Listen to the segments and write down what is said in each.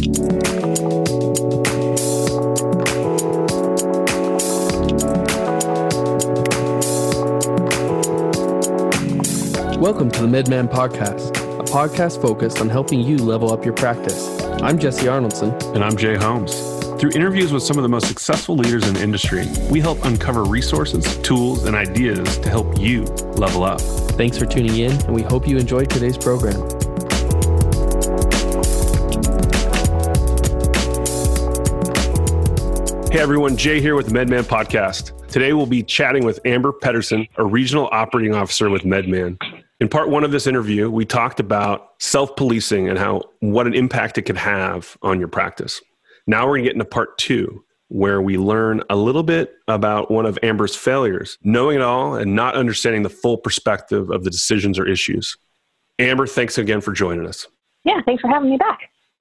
Welcome to the MedMan Podcast, a podcast focused on helping you level up your practice. I'm Jesse Arnoldson. And I'm Jay Holmes. Through interviews with some of the most successful leaders in the industry, we help uncover resources, tools, and ideas to help you level up. Thanks for tuning in, and we hope you enjoyed today's program. Hey everyone, Jay here with the MedMan Podcast. Today we'll be chatting with Amber Pedersen, a regional operating officer with MedMan. In part one of this interview, we talked about self policing and how what an impact it could have on your practice. Now we're to get into part two, where we learn a little bit about one of Amber's failures, knowing it all and not understanding the full perspective of the decisions or issues. Amber, thanks again for joining us. Yeah, thanks for having me back.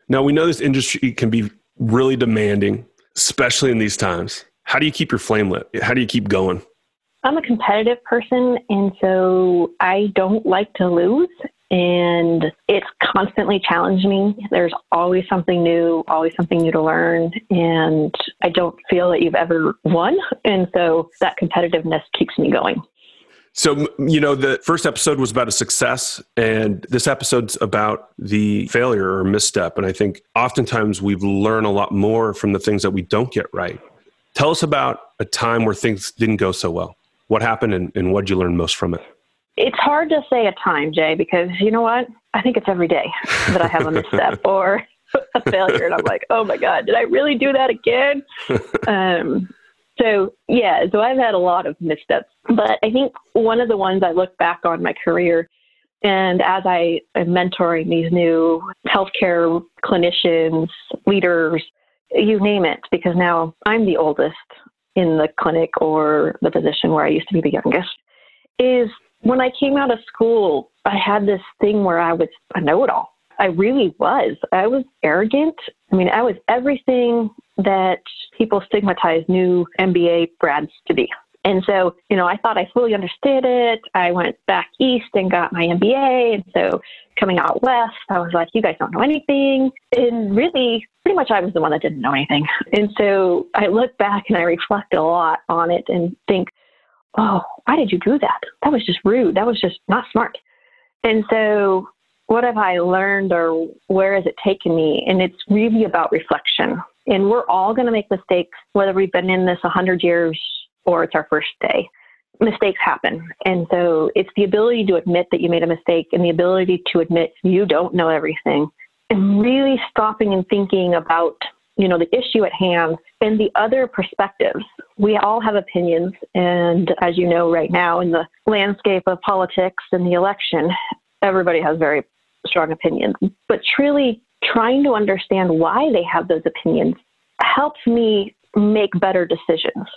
Now, we know this industry can be really demanding, especially in these times. How do you keep your flame lit? How do you keep going? I'm a competitive person, and so I don't like to lose. And it's constantly challenging me. There's always something new, always something new to learn. And I don't feel that you've ever won. And so that competitiveness keeps me going. So, you know, the first episode was about a success, and this episode's about the failure or misstep. And I think oftentimes we learn a lot more from the things that we don't get right. Tell us about a time where things didn't go so well. What happened and, and what did you learn most from it? It's hard to say a time, Jay, because you know what? I think it's every day that I have a misstep or a failure. And I'm like, oh my God, did I really do that again? um, so, yeah, so I've had a lot of missteps. But I think one of the ones I look back on my career and as I am mentoring these new healthcare clinicians, leaders, you name it, because now I'm the oldest in the clinic or the position where I used to be the youngest is when I came out of school, I had this thing where I was a know it all. I really was. I was arrogant. I mean, I was everything that people stigmatize new MBA grads to be. And so, you know, I thought I fully understood it. I went back east and got my MBA. And so coming out west, I was like, you guys don't know anything. And really, pretty much I was the one that didn't know anything. And so I look back and I reflect a lot on it and think, oh, why did you do that? That was just rude. That was just not smart. And so what have I learned or where has it taken me? And it's really about reflection. And we're all going to make mistakes, whether we've been in this 100 years or it's our first day. Mistakes happen. And so it's the ability to admit that you made a mistake and the ability to admit you don't know everything and really stopping and thinking about you know the issue at hand and the other perspectives we all have opinions and as you know right now in the landscape of politics and the election everybody has very strong opinions but truly trying to understand why they have those opinions helps me make better decisions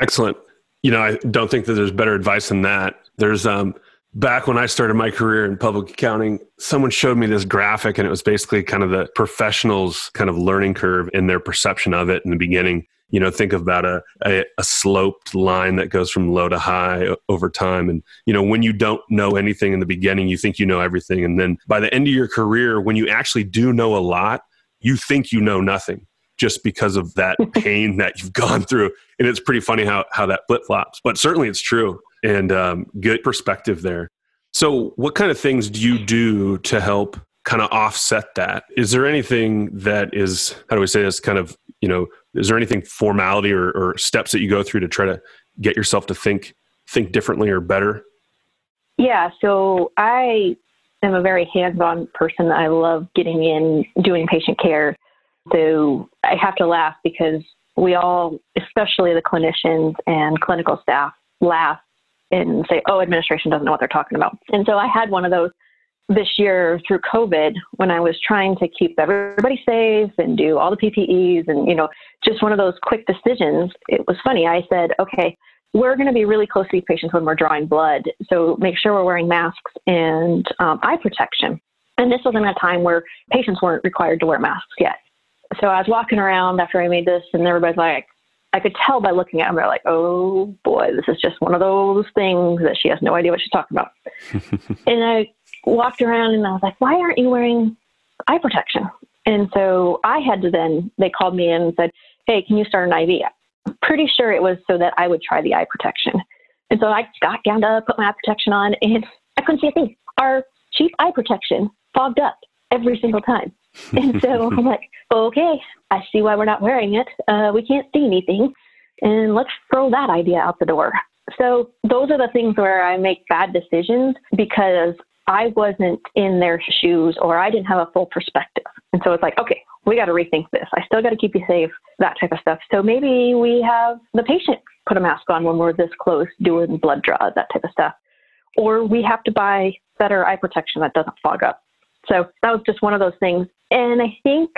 Excellent. You know, I don't think that there's better advice than that. There's um back when I started my career in public accounting, someone showed me this graphic and it was basically kind of the professionals kind of learning curve in their perception of it in the beginning. You know, think about a, a, a sloped line that goes from low to high over time. And, you know, when you don't know anything in the beginning, you think you know everything. And then by the end of your career, when you actually do know a lot, you think you know nothing just because of that pain that you've gone through. And it's pretty funny how, how that flip flops, but certainly it's true and um, good perspective there. So, what kind of things do you do to help kind of offset that? Is there anything that is, how do we say this, kind of, you know, is there anything formality or, or steps that you go through to try to get yourself to think think differently or better? Yeah, so I am a very hands-on person. I love getting in, doing patient care. So I have to laugh because we all, especially the clinicians and clinical staff, laugh and say, oh, administration doesn't know what they're talking about. And so I had one of those this year through COVID when I was trying to keep everybody safe and do all the PPEs and, you know, just one of those quick decisions. It was funny. I said, okay, we're going to be really close to these patients when we're drawing blood. So make sure we're wearing masks and um, eye protection. And this was in a time where patients weren't required to wear masks yet so I was walking around after I made this, and everybody's like, I could tell by looking at them, they're like, oh boy, this is just one of those things that she has no idea what she's talking about. and I walked around and I was like, why aren't you wearing eye protection? And so I had to then, they called me in and said, Hey, can you start an IV? I'm pretty sure it was so that I would try the eye protection. And so I got gowned up, put my eye protection on, and I couldn't see a thing. Our cheap eye protection fogged up every single time. And so I'm like, okay, I see why we're not wearing it. Uh, we can't see anything. And let's throw that idea out the door. So those are the things where I make bad decisions because I wasn't in their shoes or I didn't have a full perspective. And so it's like, okay, we got to rethink this. I still got to keep you safe, that type of stuff. So maybe we have the patient put a mask on when we're this close doing blood draws, that type of stuff. Or we have to buy better eye protection that doesn't fog up. So that was just one of those things. And I think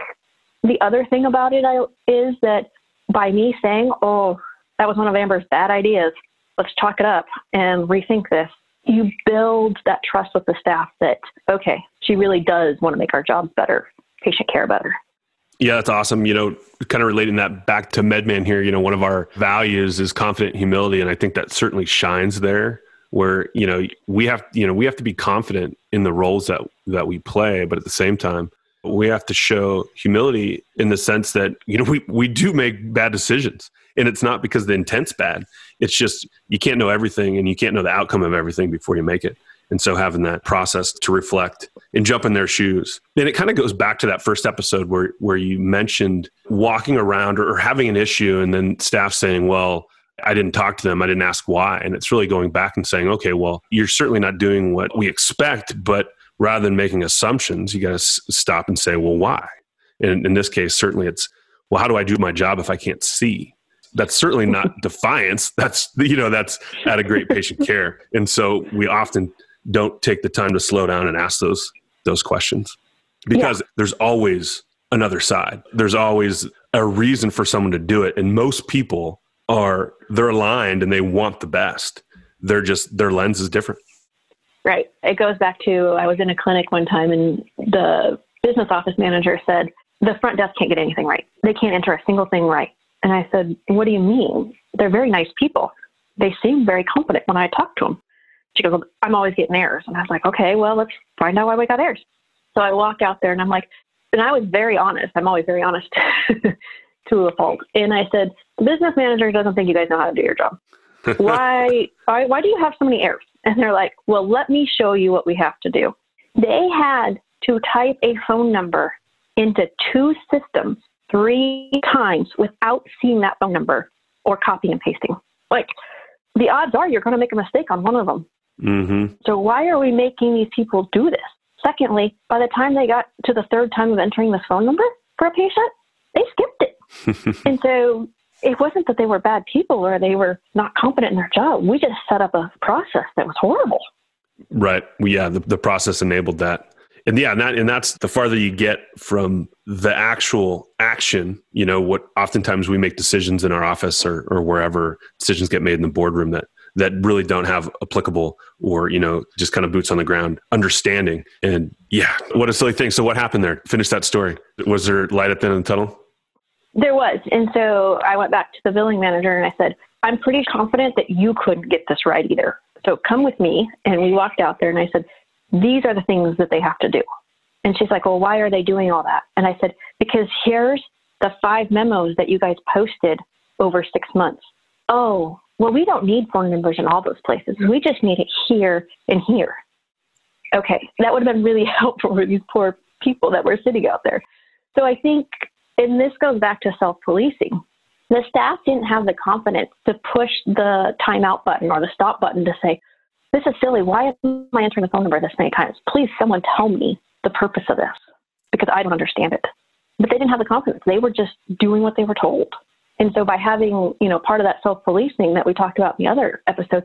the other thing about it is that by me saying, oh, that was one of Amber's bad ideas, let's chalk it up and rethink this, you build that trust with the staff that, okay, she really does want to make our jobs better, patient care better. Yeah, that's awesome. You know, kind of relating that back to MedMan here, you know, one of our values is confident humility. And I think that certainly shines there where, you know, we have, you know, we have to be confident in the roles that, that we play, but at the same time, we have to show humility in the sense that, you know, we, we do make bad decisions and it's not because the intent's bad. It's just, you can't know everything and you can't know the outcome of everything before you make it. And so having that process to reflect and jump in their shoes. And it kind of goes back to that first episode where, where you mentioned walking around or, having an issue and then staff saying, well, I didn't talk to them. I didn't ask why. And it's really going back and saying, okay, well, you're certainly not doing what we expect, but rather than making assumptions, you got to s- stop and say, well, why? And in this case, certainly it's, well, how do I do my job if I can't see? That's certainly not defiance. That's, you know, that's at a great patient care. And so we often don't take the time to slow down and ask those those questions because yeah. there's always another side. There's always a reason for someone to do it. And most people are they're aligned and they want the best. They're just their lens is different. Right. It goes back to i was in a clinic one time and the business office manager said the front desk can't get anything right. They can't enter a single thing right and i said what do you mean they're very nice people they seem very confident when i talk to them she goes, I'm always getting errors. And I was like, okay, well, let's find out why we got errors. So I walk out there and I'm like, and I was very honest. I'm always very honest to a fault. And I said, business manager doesn't think you guys know how to do your job. why, why, why do you have so many errors? And they're like, well, let me show you what we have to do. They had to type a phone number into two systems three times without seeing that phone number or copy and pasting. Like, the odds are you're going to make a mistake on one of them. Mm-hmm. So why are we making these people do this? Secondly, by the time they got to the third time of entering the phone number for a patient, they skipped it. and so it wasn't that they were bad people or they were not competent in their job. We just set up a process that was horrible. Right. Yeah. The, the process enabled that. And yeah, and, that, and that's the farther you get from the actual action, you know, what oftentimes we make decisions in our office or, or wherever decisions get made in the boardroom that that really don't have applicable or you know just kind of boots on the ground understanding. And yeah what a silly thing. So what happened there? Finish that story. Was there light at the end of the tunnel? There was. And so i went back to the billing manager and i said i'm pretty confident that you couldn't get this right either. So come with me. And we walked out there and i said these are the things that they have to do and she's like well why are they doing all that and i said because here's the five memos that you guys posted over six months oh well, we don't need phone numbers in all those places. We just need it here and here. Okay, that would have been really helpful for these poor people that were sitting out there. So I think, and this goes back to self policing. The staff didn't have the confidence to push the timeout button or the stop button to say, This is silly. Why am I entering the phone number this many times? Please, someone tell me the purpose of this because I don't understand it. But they didn't have the confidence. They were just doing what they were told. And so by having, you know, part of that self-policing that we talked about in the other episode,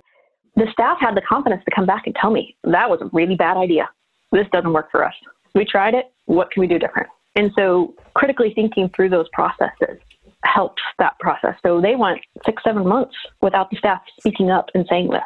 the staff had the confidence to come back and tell me that was a really bad idea. This doesn't work for us. We tried it. What can we do different? And so critically thinking through those processes helps that process. So they went six, seven months without the staff speaking up and saying this.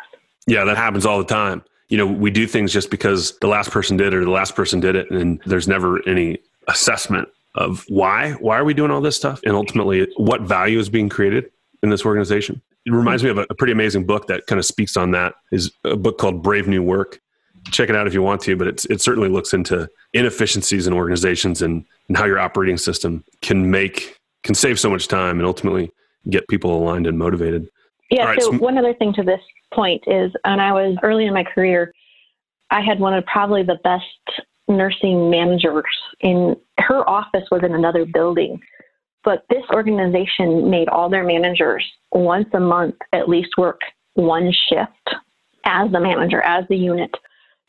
Yeah, that happens all the time. You know, we do things just because the last person did it or the last person did it, and there's never any assessment of why why are we doing all this stuff and ultimately what value is being created in this organization it reminds me of a, a pretty amazing book that kind of speaks on that is a book called brave new work check it out if you want to, but it's, it certainly looks into inefficiencies in organizations and, and how your operating system can make, can save so much time and ultimately get people aligned and motivated. Yeah. Right, so, so one other thing to this point is when I was early in my career, I had one of probably the best nursing managers in her office was in another building. But this organization made all their managers once a month at least work one shift as the manager, as the unit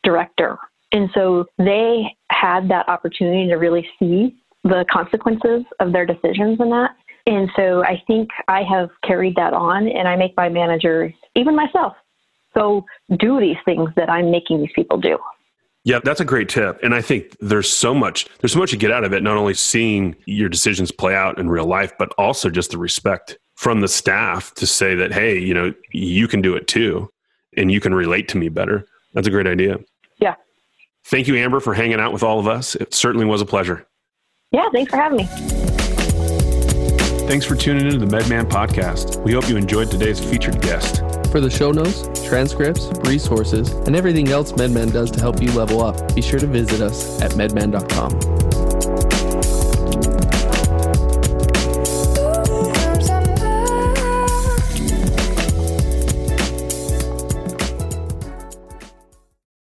director. And so they had that opportunity to really see the consequences of their decisions in that. And so I think I have carried that on and I make my managers, even myself, go do these things that I'm making these people do. Yeah, that's a great tip. And I think there's so much there's so much to get out of it, not only seeing your decisions play out in real life, but also just the respect from the staff to say that, hey, you know, you can do it too and you can relate to me better. That's a great idea. Yeah. Thank you, Amber, for hanging out with all of us. It certainly was a pleasure. Yeah, thanks for having me. Thanks for tuning into the MedMan podcast. We hope you enjoyed today's featured guest. For the show notes, transcripts, resources, and everything else MedMan does to help you level up, be sure to visit us at medman.com.